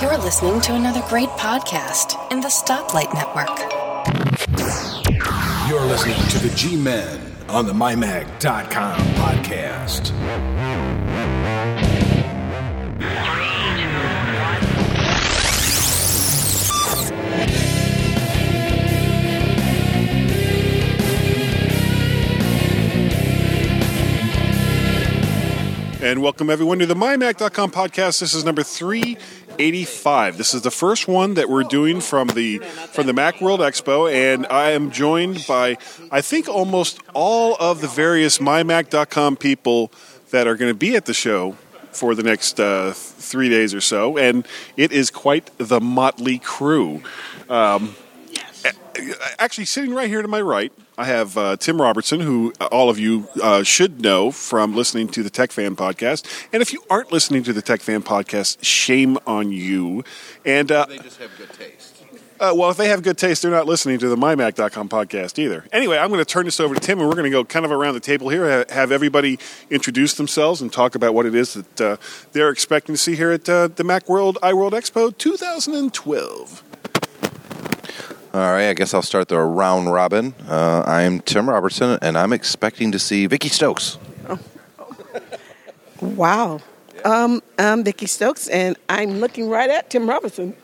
You're listening to another great podcast in the Stoplight Network. You're listening to the G Men on the MyMac.com podcast. And welcome everyone to the MyMac.com podcast. This is number 385. This is the first one that we're doing from the from the Mac World Expo, and I am joined by I think almost all of the various MyMac.com people that are going to be at the show for the next uh, three days or so, and it is quite the motley crew. Um, actually, sitting right here to my right, I have uh, Tim Robertson, who all of you uh, should know from listening to the Tech Fan podcast. And if you aren't listening to the Tech Fan podcast, shame on you. And uh, They just have good taste. uh, well, if they have good taste, they're not listening to the MyMac.com podcast either. Anyway, I'm going to turn this over to Tim, and we're going to go kind of around the table here, have everybody introduce themselves and talk about what it is that uh, they're expecting to see here at uh, the Mac World iWorld Expo 2012. All right, I guess I'll start the round robin. Uh, I'm Tim Robertson, and I'm expecting to see Vicky Stokes. Wow. Um, I'm Vicky Stokes, and I'm looking right at Tim Robertson.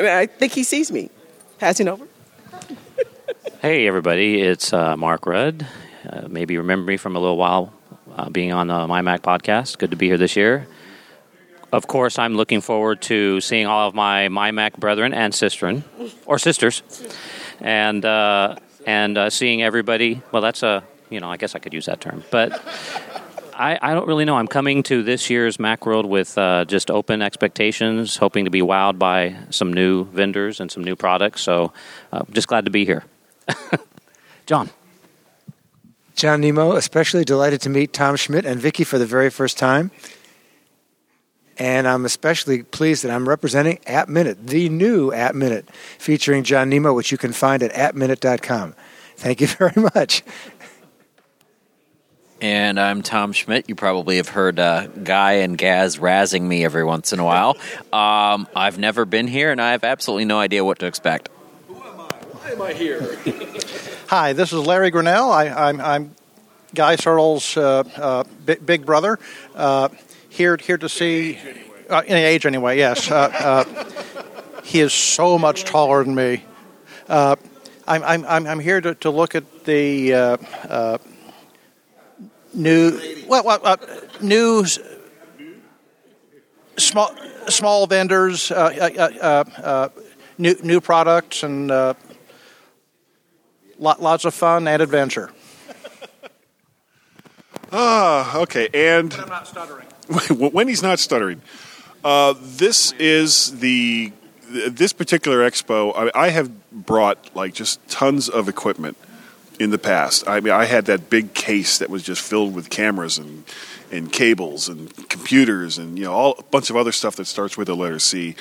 And I think he sees me. Passing over. Hey, everybody, it's uh, Mark Rudd. Uh, maybe you remember me from a little while uh, being on the My Mac podcast. Good to be here this year. Of course, I'm looking forward to seeing all of my My Mac brethren and sistren, or sisters, and uh, and uh, seeing everybody. Well, that's a you know, I guess I could use that term, but I, I don't really know. I'm coming to this year's Macworld with uh, just open expectations, hoping to be wowed by some new vendors and some new products. So, uh, just glad to be here. John. John Nemo, especially delighted to meet Tom Schmidt and Vicky for the very first time. And I'm especially pleased that I'm representing App Minute, the new App Minute, featuring John Nemo, which you can find at appminute.com. Thank you very much. And I'm Tom Schmidt. You probably have heard uh, Guy and Gaz razzing me every once in a while. Um, I've never been here, and I have absolutely no idea what to expect. Who am I? Why am I here? Hi, this is Larry Grinnell. I, I'm, I'm Guy Serle's uh, uh, big, big brother. Here, here to see, uh, in age anyway. Yes, uh, uh, he is so much taller than me. Uh, I'm, I'm, I'm, I'm here to, to look at the uh, uh, new, well, well uh, new s- small small vendors, uh, uh, uh, uh, new new products, and uh, lot, lots of fun and adventure. Ah, okay. And I'm not stuttering. when he's not stuttering, uh, this is the this particular expo. I, I have brought like just tons of equipment in the past. I mean, I had that big case that was just filled with cameras and and cables and computers and you know all a bunch of other stuff that starts with the letter C.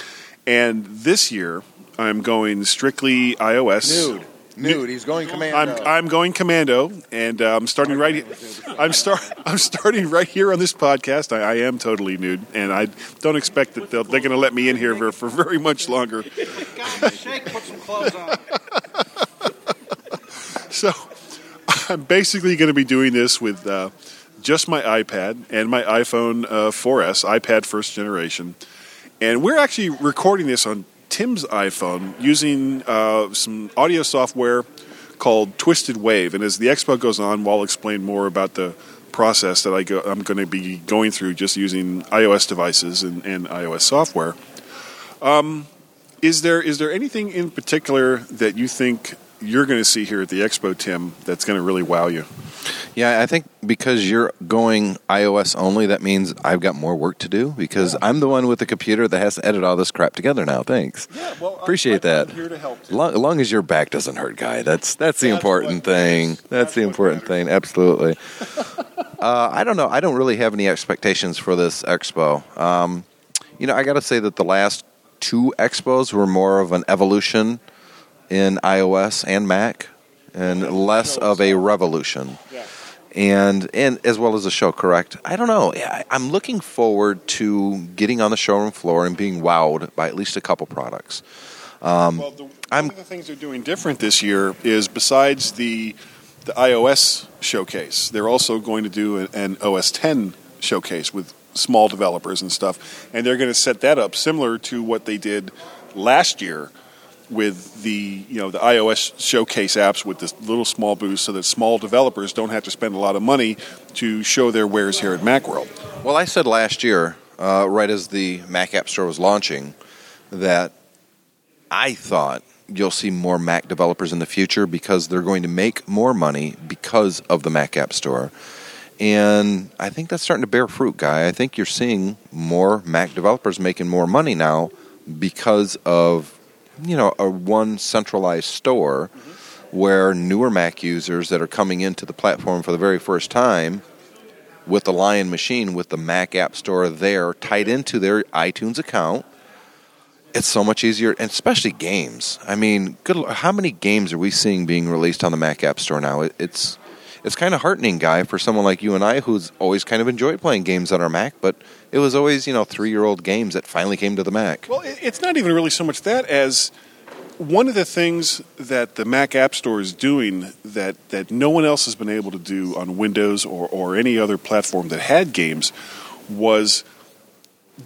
And this year, I'm going strictly iOS. Nude. Nude. He's going commando. I'm I'm going commando, and uh, I'm starting right. I'm start. I'm starting right here on this podcast. I, I am totally nude, and I don't expect that they'll, they're going to let me in here for, for very much longer. Shake, put some clothes on. So I'm basically going to be doing this with uh, just my iPad and my iPhone uh, 4S, iPad first generation, and we're actually recording this on Tim's iPhone using uh, some audio software called Twisted Wave. And as the expo goes on, we'll explain more about the process that I go, I'm going to be going through just using iOS devices and, and iOS software. Um, is there is there anything in particular that you think you're going to see here at the expo, Tim, that's going to really wow you? Yeah, I think because you're going iOS only, that means I've got more work to do because I'm the one with the computer that has to edit all this crap together now. Thanks. Yeah, well, Appreciate that. here to help. Long, as long as your back doesn't hurt, guy. That's that's the important thing. That's, the important thing. Absolutely. uh, I don't know. I don't really have any expectations for this expo. Um, you know, I got to say that the last two expos were more of an evolution in iOS and Mac, and less of a revolution. and and as well as the show. Correct? I don't know. I, I'm looking forward to getting on the showroom floor and being wowed by at least a couple products. Um, Well, the, one I'm- of the things they're doing different this year is besides the the iOS showcase, they're also going to do an, an OS 10 showcase with small developers and stuff, and they're going to set that up similar to what they did last year with the you know the iOS showcase apps with this little small boost, so that small developers don't have to spend a lot of money to show their wares here at MacWorld. Well, I said last year, uh, right as the Mac App Store was launching, that I thought you'll see more Mac developers in the future because they're going to make more money because of the Mac App Store. And I think that's starting to bear fruit, Guy. I think you're seeing more Mac developers making more money now because of, you know, a one centralized store where newer Mac users that are coming into the platform for the very first time with the Lion machine, with the Mac App Store there tied into their iTunes account, it's so much easier, and especially games. I mean, good. How many games are we seeing being released on the Mac App Store now? It, it's it's kind of heartening, guy, for someone like you and I, who's always kind of enjoyed playing games on our Mac, but it was always you know three year old games that finally came to the Mac. Well, it's not even really so much that as one of the things that the Mac App Store is doing that, that no one else has been able to do on Windows or, or any other platform that had games was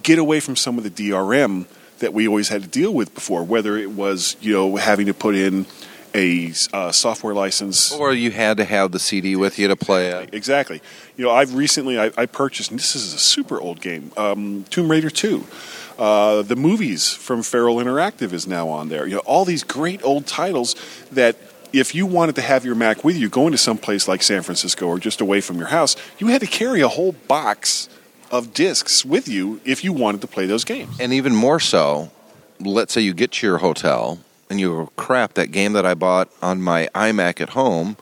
get away from some of the DRM that we always had to deal with before, whether it was you know having to put in a uh, software license Or you had to have the CD with you to play it. Exactly. You know, I've recently I, I purchased. And this is a super old game, um, Tomb Raider Two. Uh, the movies from Feral Interactive is now on there. You know, all these great old titles that if you wanted to have your Mac with you, going to some place like San Francisco or just away from your house, you had to carry a whole box of discs with you if you wanted to play those games. And even more so, let's say you get to your hotel and you go, crap, that game that I bought on my iMac at home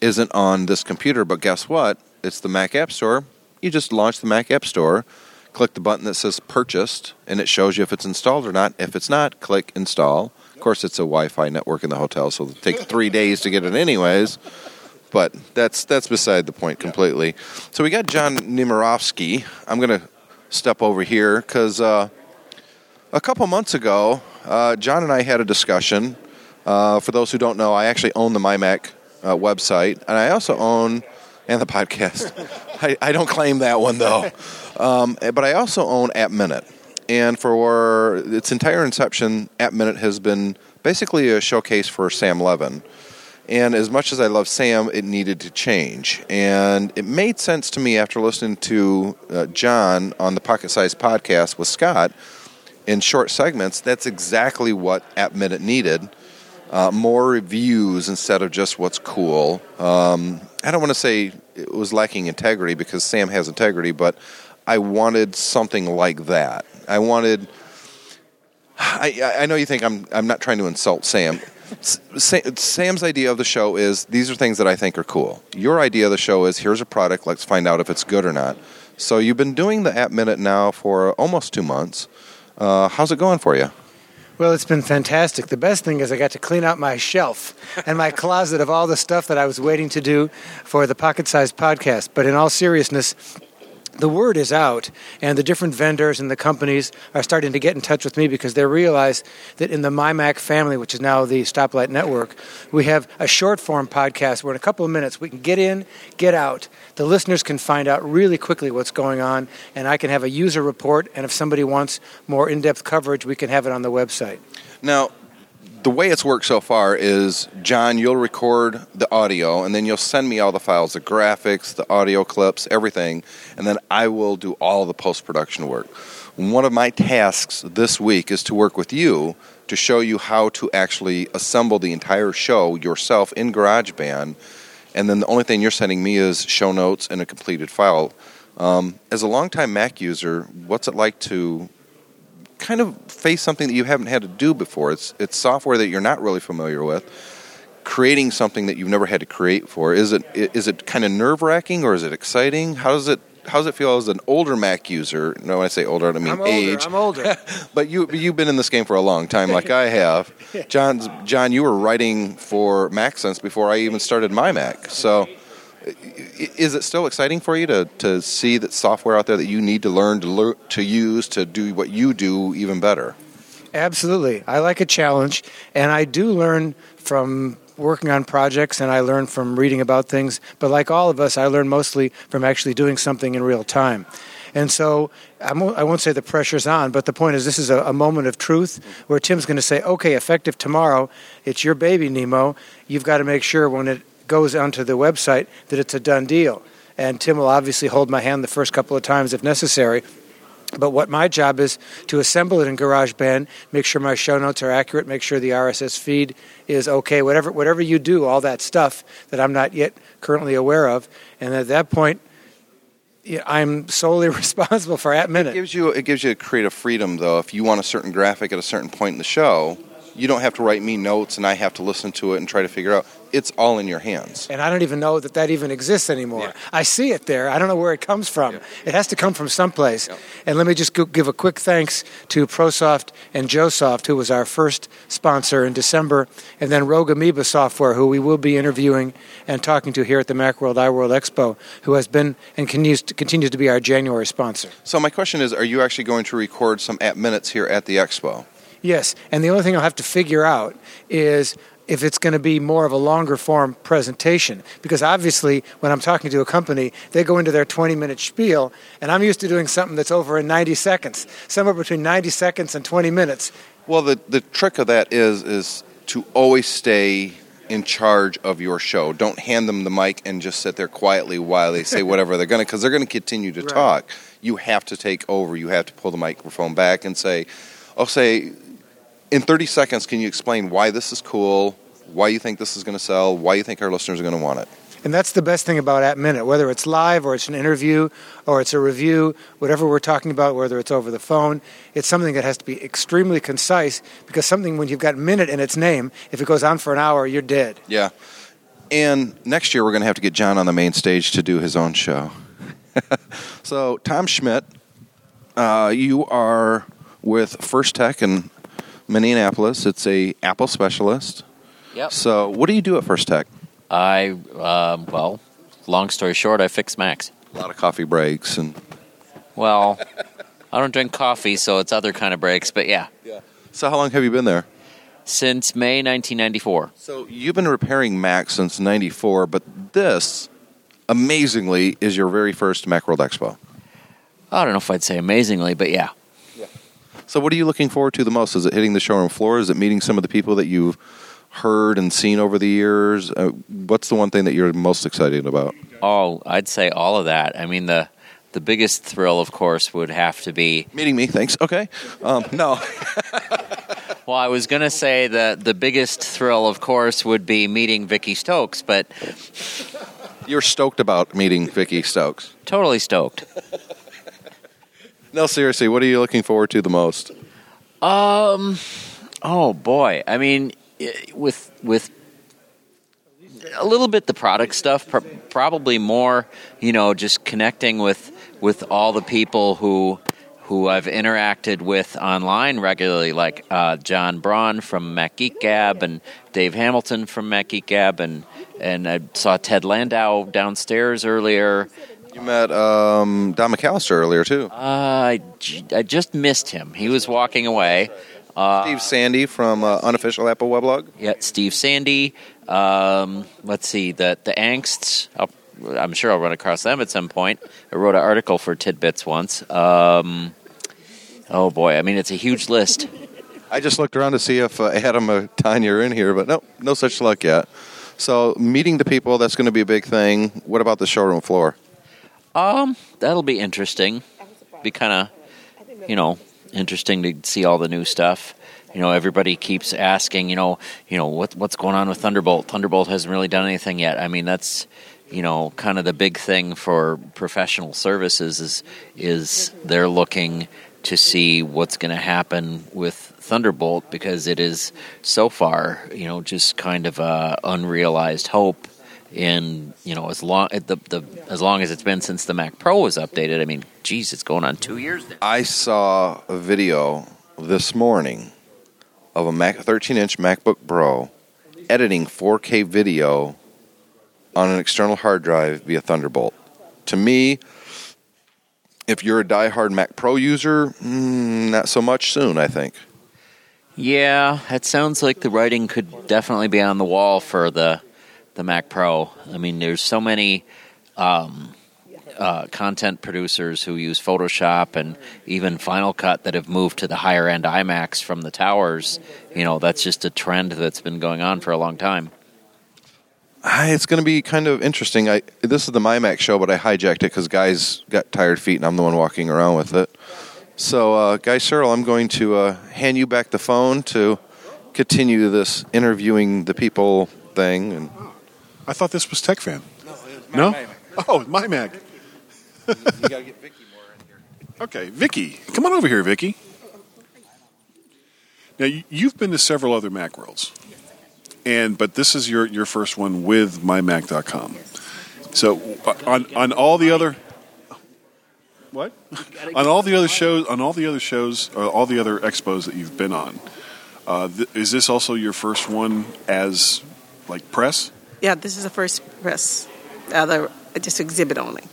isn't on this computer, but guess what? It's the Mac App Store. You just launch the Mac App Store, click the button that says purchased, and it shows you if it's installed or not. If it's not, click install. Of course, it's a Wi Fi network in the hotel, so it'll take three days to get it, anyways. But that's that's beside the point completely. So we got John Nemerovski. I'm going to step over here because uh, a couple months ago, uh, John and I had a discussion. Uh, for those who don't know, I actually own the MyMac uh, website, and I also own and the podcast. I, I don't claim that one though, um, but I also own App Minute, and for its entire inception, App Minute has been basically a showcase for Sam Levin. And as much as I love Sam, it needed to change. And it made sense to me after listening to uh, John on the Pocket Size podcast with Scott in short segments. That's exactly what App Minute needed. Uh, more reviews instead of just what's cool. Um, I don't want to say it was lacking integrity because Sam has integrity, but I wanted something like that. I wanted. I, I know you think I'm I'm not trying to insult Sam. Sam's idea of the show is these are things that I think are cool. Your idea of the show is here's a product, let's find out if it's good or not. So you've been doing the App Minute now for almost two months. Uh, how's it going for you? Well, it's been fantastic. The best thing is I got to clean out my shelf and my closet of all the stuff that I was waiting to do for the pocket sized podcast. But in all seriousness, the word is out, and the different vendors and the companies are starting to get in touch with me because they realize that in the MyMac family, which is now the Stoplight Network, we have a short form podcast where in a couple of minutes we can get in, get out. The listeners can find out really quickly what's going on, and I can have a user report. And if somebody wants more in depth coverage, we can have it on the website. Now, the way it's worked so far is, John, you'll record the audio, and then you'll send me all the files, the graphics, the audio clips, everything, and then I will do all the post production work. One of my tasks this week is to work with you to show you how to actually assemble the entire show yourself in GarageBand, and then the only thing you're sending me is show notes and a completed file. Um, as a longtime Mac user, what's it like to kind of face something that you haven't had to do before. It's it's software that you're not really familiar with. Creating something that you've never had to create for is it is it kind of nerve wracking or is it exciting? How does it how does it feel as an older Mac user? No, when I say older, I mean I'm older. age. I'm older. But you you've been in this game for a long time, like I have. John, John, you were writing for MacSense before I even started my Mac. So, Is it still exciting for you to, to see that software out there that you need to learn to lear- to use to do what you do even better? Absolutely. I like a challenge, and I do learn from working on projects and I learn from reading about things. But like all of us, I learn mostly from actually doing something in real time. And so I won't, I won't say the pressure's on, but the point is this is a, a moment of truth where Tim's going to say, okay, effective tomorrow, it's your baby, Nemo. You've got to make sure when it goes onto the website that it's a done deal. And Tim will obviously hold my hand the first couple of times if necessary. But what my job is to assemble it in GarageBand, make sure my show notes are accurate, make sure the RSS feed is okay, whatever whatever you do, all that stuff that I'm not yet currently aware of, and at that point, I'm solely responsible for App Minute. It gives you it gives you a creative freedom though. If you want a certain graphic at a certain point in the show, you don't have to write me notes and I have to listen to it and try to figure out. It's all in your hands. And I don't even know that that even exists anymore. Yeah. I see it there. I don't know where it comes from. It has to come from someplace. Yeah. And let me just give a quick thanks to ProSoft and JoeSoft, who was our first sponsor in December, and then Rogue Amoeba Software, who we will be interviewing and talking to here at the Macworld iWorld Expo, who has been and continues to, continues to be our January sponsor. So my question is, are you actually going to record some App Minutes here at the expo? Yes, and the only thing I'll have to figure out is if it's going to be more of a longer form presentation. Because obviously, when I'm talking to a company, they go into their 20 minute spiel, and I'm used to doing something that's over in 90 seconds, somewhere between 90 seconds and 20 minutes. Well, the the trick of that is is to always stay in charge of your show. Don't hand them the mic and just sit there quietly while they say whatever they're going to, because they're going to continue to Right. talk. You have to take over. You have to pull the microphone back and say, "I'll say, in 30 seconds, can you explain why this is cool, why you think this is going to sell, why you think our listeners are going to want it?" And that's the best thing about App Minute, whether it's live or it's an interview or it's a review, whatever we're talking about, whether it's over the phone, it's something that has to be extremely concise because something, when you've got minute in its name, if it goes on for an hour, you're dead. Yeah. And next year we're going to have to get John on the main stage to do his own show. so Tom Schmidt, uh, you are with First Tech in Minneapolis. It's a Apple specialist. Yep. So what do you do at First Tech? I um, well, long story short, I fix Macs. A lot of coffee breaks and Well, I don't drink coffee, so it's other kind of breaks. But yeah, so how long have you been there? since May 1994. So you've been repairing Macs since 94, but this amazingly is your very first Macworld Expo. I don't know if I'd say amazingly, but yeah. So, what are you looking forward to the most? Is it hitting the showroom floor? Is it meeting some of the people that you've heard and seen over the years? Uh, what's the one thing that you're most excited about? Oh, I'd say all of that. I mean, the the biggest thrill, of course, would have to be. Meeting me, thanks. Okay. Um, no. Well, I was going to say that the biggest thrill, of course, would be meeting Vicky Stokes, but You're stoked about meeting Vicky Stokes. totally stoked. No, seriously, what are you looking forward to the most? Um, oh boy, I mean, with with a little bit the product stuff, pr- probably more, you know, just connecting with with all the people who who I've interacted with online regularly, like uh, John Braun from Mac Geek Gab and Dave Hamilton from Mac Geek Gab, and and I saw Ted Landau downstairs earlier. You met um, Don McAllister earlier, too. Uh, I, j- I just missed him. He was walking away. Uh, Steve Sande from uh, Unofficial Apple Weblog. Yeah, Steve Sande. Um, let's see the the Engsts. I'll, I'm sure I'll run across them at some point. I wrote an article for Tidbits once. Um, oh boy, I mean it's a huge list. I just looked around to see if uh, Adam or Tonya are in here, but no, no such luck yet. So, meeting the people, that's going to be a big thing. What about the showroom floor? Um, that'll be interesting. Be kind of, you know, interesting to see all the new stuff. You know, everybody keeps asking, you know, you know what what's going on with Thunderbolt. Thunderbolt hasn't really done anything yet. I mean, that's you know, kind of the big thing for professional services is is they're looking to see what's going to happen with Thunderbolt because it is so far, you know, just kind of a unrealized hope in you know as long the, the as long as it's been since the Mac Pro was updated. I mean, geez, it's going on two years now. I saw a video this morning of a Mac 13 inch MacBook Pro editing 4K video on an external hard drive via Thunderbolt. To me, if you're a die-hard Mac Pro user, mm, not so much soon. I think. Yeah, it sounds like the writing could definitely be on the wall for the the Mac Pro. I mean, there's so many um, uh, content producers who use Photoshop and even Final Cut that have moved to the higher end iMacs from the towers. You know, that's just a trend that's been going on for a long time. It's going to be kind of interesting. I this is the MyMac show, but I hijacked it because guys got tired feet, and I'm the one walking around with it. So, uh, Guy Serle, I'm going to uh, hand you back the phone to continue this interviewing the people thing. And I thought this was Tech Fan. No? Oh, my Mac. you got to get Vicky more in here. Okay, Vicky, come on over here, Vicky. Now you- you've been to several other Mac Worlds, and but this is your your first one with mymac.com. So on on all the other what on all the other shows on all the other shows uh, all the other expos that you've been on, uh, th- is this also your first one as like press? Yeah, this is the first press, other just exhibit only.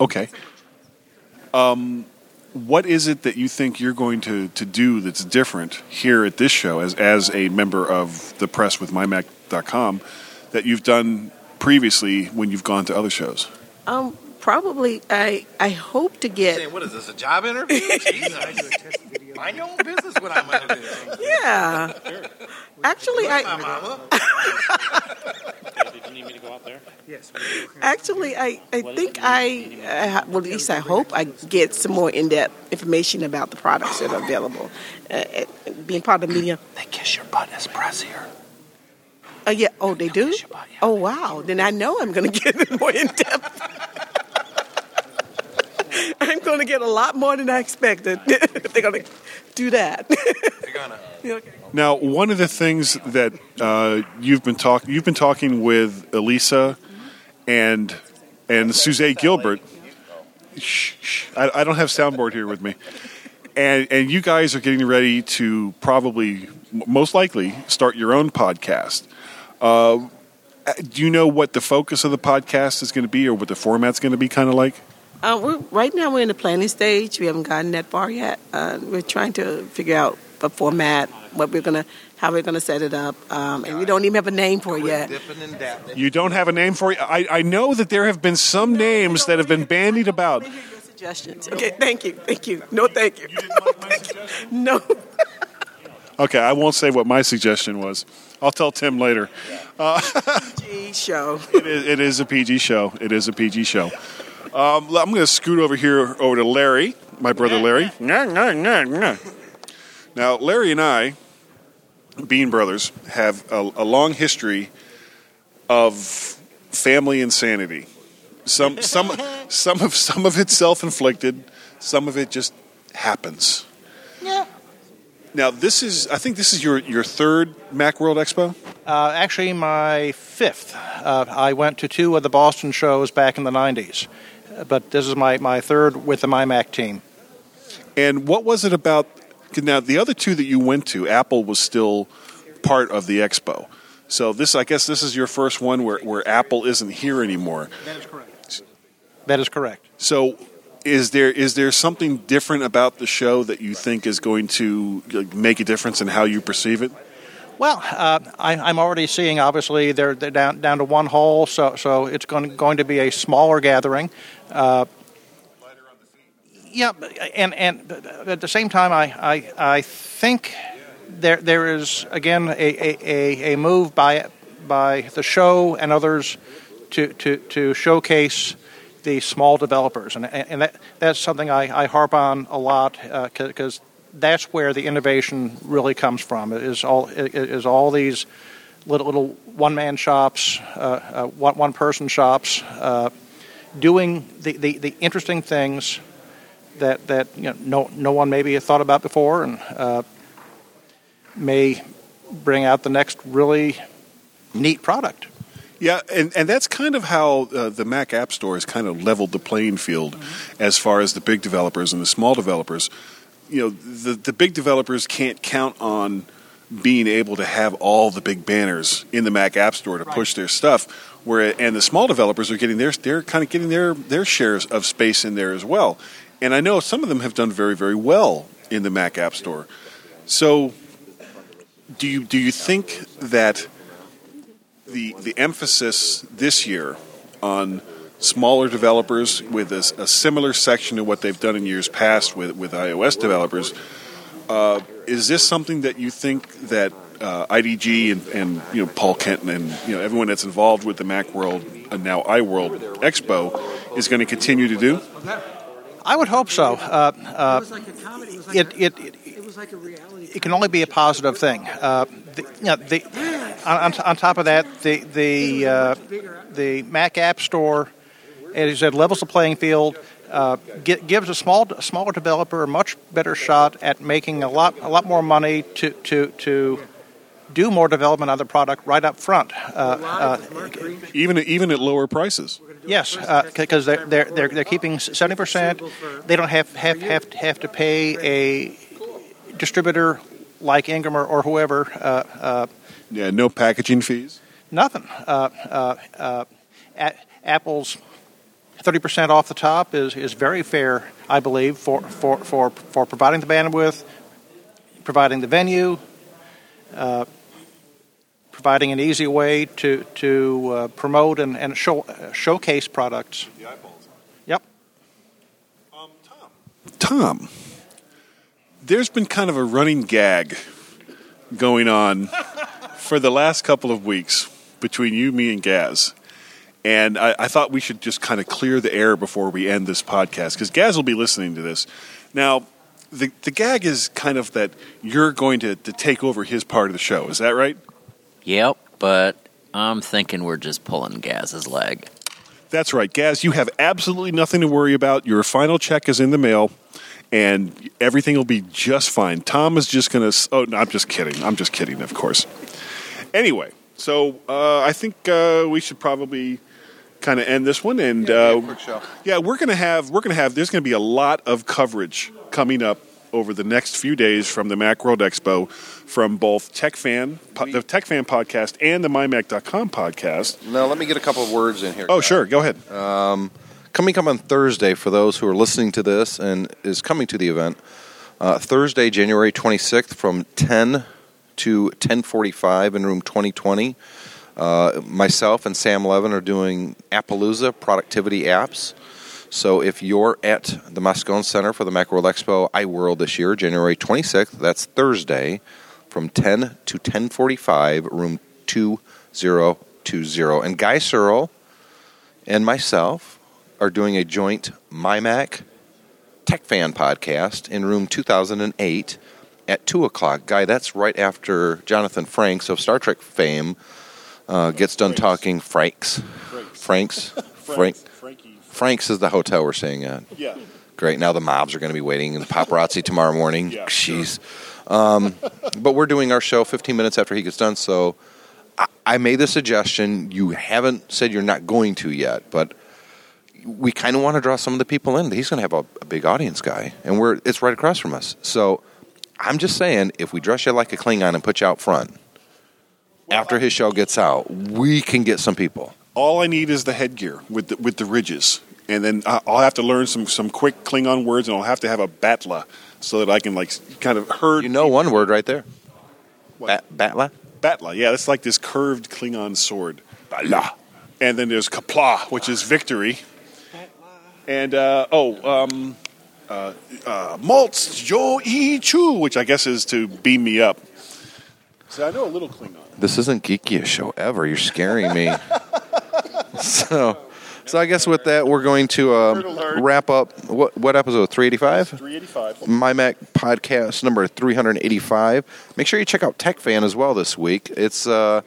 Okay. Um, what is it that you think you're going to, to do that's different here at this show as, as a member of the press with mymac.com that you've done previously when you've gone to other shows? Um, probably I I hope to get what is this? A job interview? Jeez, I do a test video. Mind your own business. What I'm going to do. Yeah. Actually, I mama. Did you need me to go out there? actually I, I think I uh, well at least I hope I get some more in depth information about the products that are available. Uh, uh, being part of the media. They kiss your butt as press here. Oh yeah. Oh, they do. Oh wow. Then I know I'm going to get more in depth. I'm going to get a lot more than I expected. if they're going to do that. They're gonna. Now, one of the things that uh, you've been talking you've been talking with Elisa and and Suzanne Gilbert. Shh, shh. I, I don't have soundboard here with me, and and you guys are getting ready to probably most likely start your own podcast. Uh, do you know what the focus of the podcast is going to be, or what the format's going to be kind of like? Uh, we're, right now we're in the planning stage. We haven't gotten that far yet. Uh, we're trying to figure out the format, what we're gonna, how we're gonna set it up, um, and we don't even have a name for it yet. Dipping and dapping. You don't have a name for it. I, I know that there have been some names that have been bandied about. Let me hear your suggestions. Okay, thank you, thank you. No, thank you. no. Okay, I won't say what my suggestion was. I'll tell Tim later. G show. It is, it is a PG show. It is a PG show. Um, I'm going to scoot over here over to Larry, my brother Larry. Now, Larry and I, Bean Brothers, have a, a long history of family insanity. Some, some, some of some of it self-inflicted. Some of it just happens. Yeah. Now, this is I think this is your your third MacWorld Expo. Uh, actually, my fifth. Uh, I went to two of the Boston shows back in the 90s, Uh, but this is my, my third with the MyMac team. And what was it about? Now, the other two that you went to, Apple was still part of the expo. So this, I guess, this is your first one where, where Apple isn't here anymore. That is correct. That is correct. So, is there is there something different about the show that you think is going to make a difference in how you perceive it? Well, uh, I, I'm already seeing. Obviously, they're, they're down down to one hole, so so it's going going to be a smaller gathering. Uh, yeah, and and at the same time, I I, I think there there is again a, a, a, move by by the show and others to to, to showcase the small developers, and and that, that's something I, I harp on a lot because that's where the innovation really comes from. It is all it is all these little little one man shops, uh, uh, one one person shops, uh, doing the, the, the interesting things that that you know no no one maybe thought about before, and uh, may bring out the next really neat product. Yeah, and, and that's kind of how uh, the Mac App Store has kind of leveled the playing field as far as the big developers and the small developers. You know, the, the big developers can't count on being able to have all the big banners in the Mac App Store to push their stuff. Where and the small developers are getting their they're kind of getting their their shares of space in there as well. And I know some of them have done very very well in the Mac App Store. So do you do you think that the the emphasis this year on smaller developers with a, a similar section to what they've done in years past with with iOS developers uh, is this something that you think that uh, IDG and, and you know Paul Kenton and you know everyone that's involved with the Mac World and now iWorld Expo is going to continue to do? I would hope so. Uh, uh, it, it, it, it can only be a positive thing. Uh, the, you know, the, on, on top of that, the the uh, the Mac App Store, as you said, levels the playing field. Uh, gi- gives a small a smaller developer a much better shot at making a lot a lot more money to to to do more development on the product right up front. Uh, uh, Even even at lower prices. Yes, because they're, they're they're they're keeping seventy percent. They don't have have have have to pay a distributor like Ingram or, or whoever. Uh, uh, Yeah, no packaging fees. nothing. Uh, uh, uh, a- Apple's thirty percent off the top is, is very fair, I believe, for, for, for, for providing the bandwidth, providing the venue, uh, providing an easy way to to uh, promote and, and show, uh, showcase products. Yep. Um, Tom. Tom, there's been kind of a running gag going on for the last couple of weeks between you, me, and Gaz. And I, I thought we should just kind of clear the air before we end this podcast because Gaz will be listening to this. Now, the, the gag is kind of that you're going to, to take over his part of the show. Is that right? Yep, but I'm thinking we're just pulling Gaz's leg. That's right, Gaz. You have absolutely nothing to worry about. Your final check is in the mail, and everything will be just fine. Tom is just going to. Oh, no, I'm just kidding. I'm just kidding, of course. Anyway, so uh, I think uh, we should probably kind of end this one, and uh, yeah, we're going to have we're to have. There's going to be a lot of coverage coming up over the next few days from the Macworld Expo, from both TechFan, po- the TechFan podcast, and the MyMac.com podcast. Now, let me get a couple of words in here. Oh, sure, go ahead. coming up on Thursday for those who are listening to this and is coming to the event. Uh, Thursday, January 26th, from 10 to 10:45 in room 2020. Uh, myself and Sam Levin are doing Appaloosa productivity apps. So if you're at the Moscone Center for the Macworld Expo iWorld this year, January 26th, that's Thursday, from 10 to 10:45, room 2020. And Guy Serle and myself are doing a joint MyMac Tech Fan podcast in room 2008 at 2 o'clock. Guy, that's right after Jonathan Franks of Star Trek fame uh, gets done talking Franks. Franks. Frank. Franks is the hotel we're staying at. Yeah. Great. Now the mobs are going to be waiting in the paparazzi tomorrow morning. Yeah, Jeez. Um, but we're doing our show 15 minutes after he gets done. So I, I made the suggestion. You haven't said you're not going to yet, but we kind of want to draw some of the people in. He's going to have a, a big audience guy, and we're it's right across from us. So I'm just saying, if we dress you like a Klingon and put you out front after his show gets out, we can get some people. All I need is the headgear with the, with the ridges, and then I- I'll have to learn some some quick Klingon words, and I'll have to have a batla so that I can like kind of herd. You know one word right there. What? Bat- Batla. batla. Yeah, that's like this curved Klingon sword. Batla. And then there's kapla, which is victory. And uh, oh, um, uh, uh, maltz jo e chu, which I guess is to beam me up. So I know a little Klingon. This isn't geekiest show ever. You're scaring me. so, so I guess with that, we're going to um, wrap up. What what episode? Three eighty five. 385. My Mac podcast number 385. Make sure you check out Tech Fan as well this week. It's uh,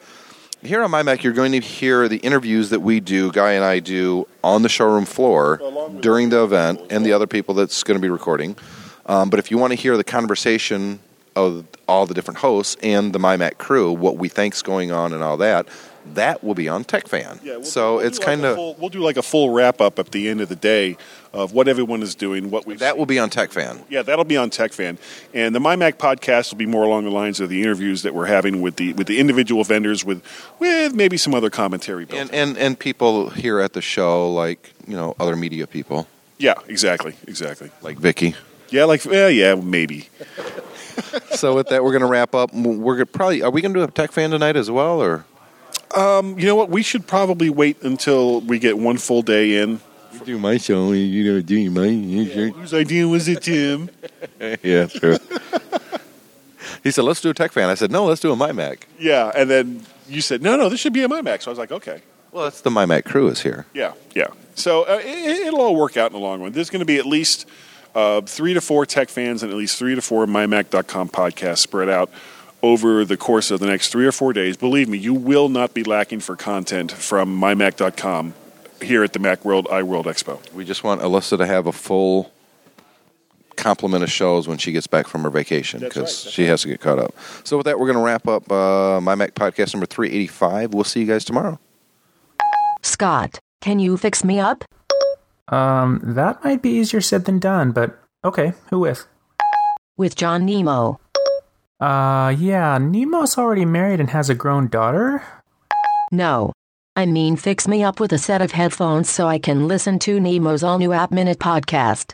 here on My Mac. You're going to hear the interviews that we do, Guy and I do, on the showroom floor during the event, and the other people that's going to be recording. Um, but if you want to hear the conversation of all the different hosts and the MyMac crew, what we think's going on, and all that, that will be on TechFan. Yeah, we'll so we'll it's kind of full- we'll do like a full wrap up at the end of the day of what everyone is doing, what we that will be on TechFan. Yeah, that'll be on TechFan, and the MyMac podcast will be more along the lines of the interviews that we're having with the with the individual vendors, with with maybe some other commentary. And, and and people here at the show, like you know, other media people, yeah, exactly, exactly. like Vicky. Yeah, like yeah, yeah, maybe. So with that, we're going to wrap up. We're gonna probably are we going to do a tech fan tonight as well, or You know what? We should probably wait until we get one full day in. You do my show? You know, do my Whose idea was it, Tim? yeah, true. he said, "Let's do a tech fan." I said, "No, let's do a MyMac." Yeah, and then you said, no, no, this should be a MyMac. So I was like, okay. Well, that's the MyMac crew is here. Yeah, yeah. So uh, it, it'll all work out in the long run. There's going to be at least uh, three to four tech fans and at least three to four MyMac.com podcasts spread out over the course of the next three or four days. Believe me, you will not be lacking for content from MyMac.com here at the Macworld iWorld Expo. We just want Alyssa to have a full complement of shows when she gets back from her vacation because right, that's she has to get caught up. So with that, we're going to wrap up uh, my Mac podcast number three eighty five. We'll see you guys tomorrow. Scott, can you fix me up? Um, that might be easier said than done, but okay, who with? With John Nemo. Uh, yeah, Nemo's already married and has a grown daughter. No. I mean, fix me up with a set of headphones so I can listen to Nemo's all new App Minute podcast.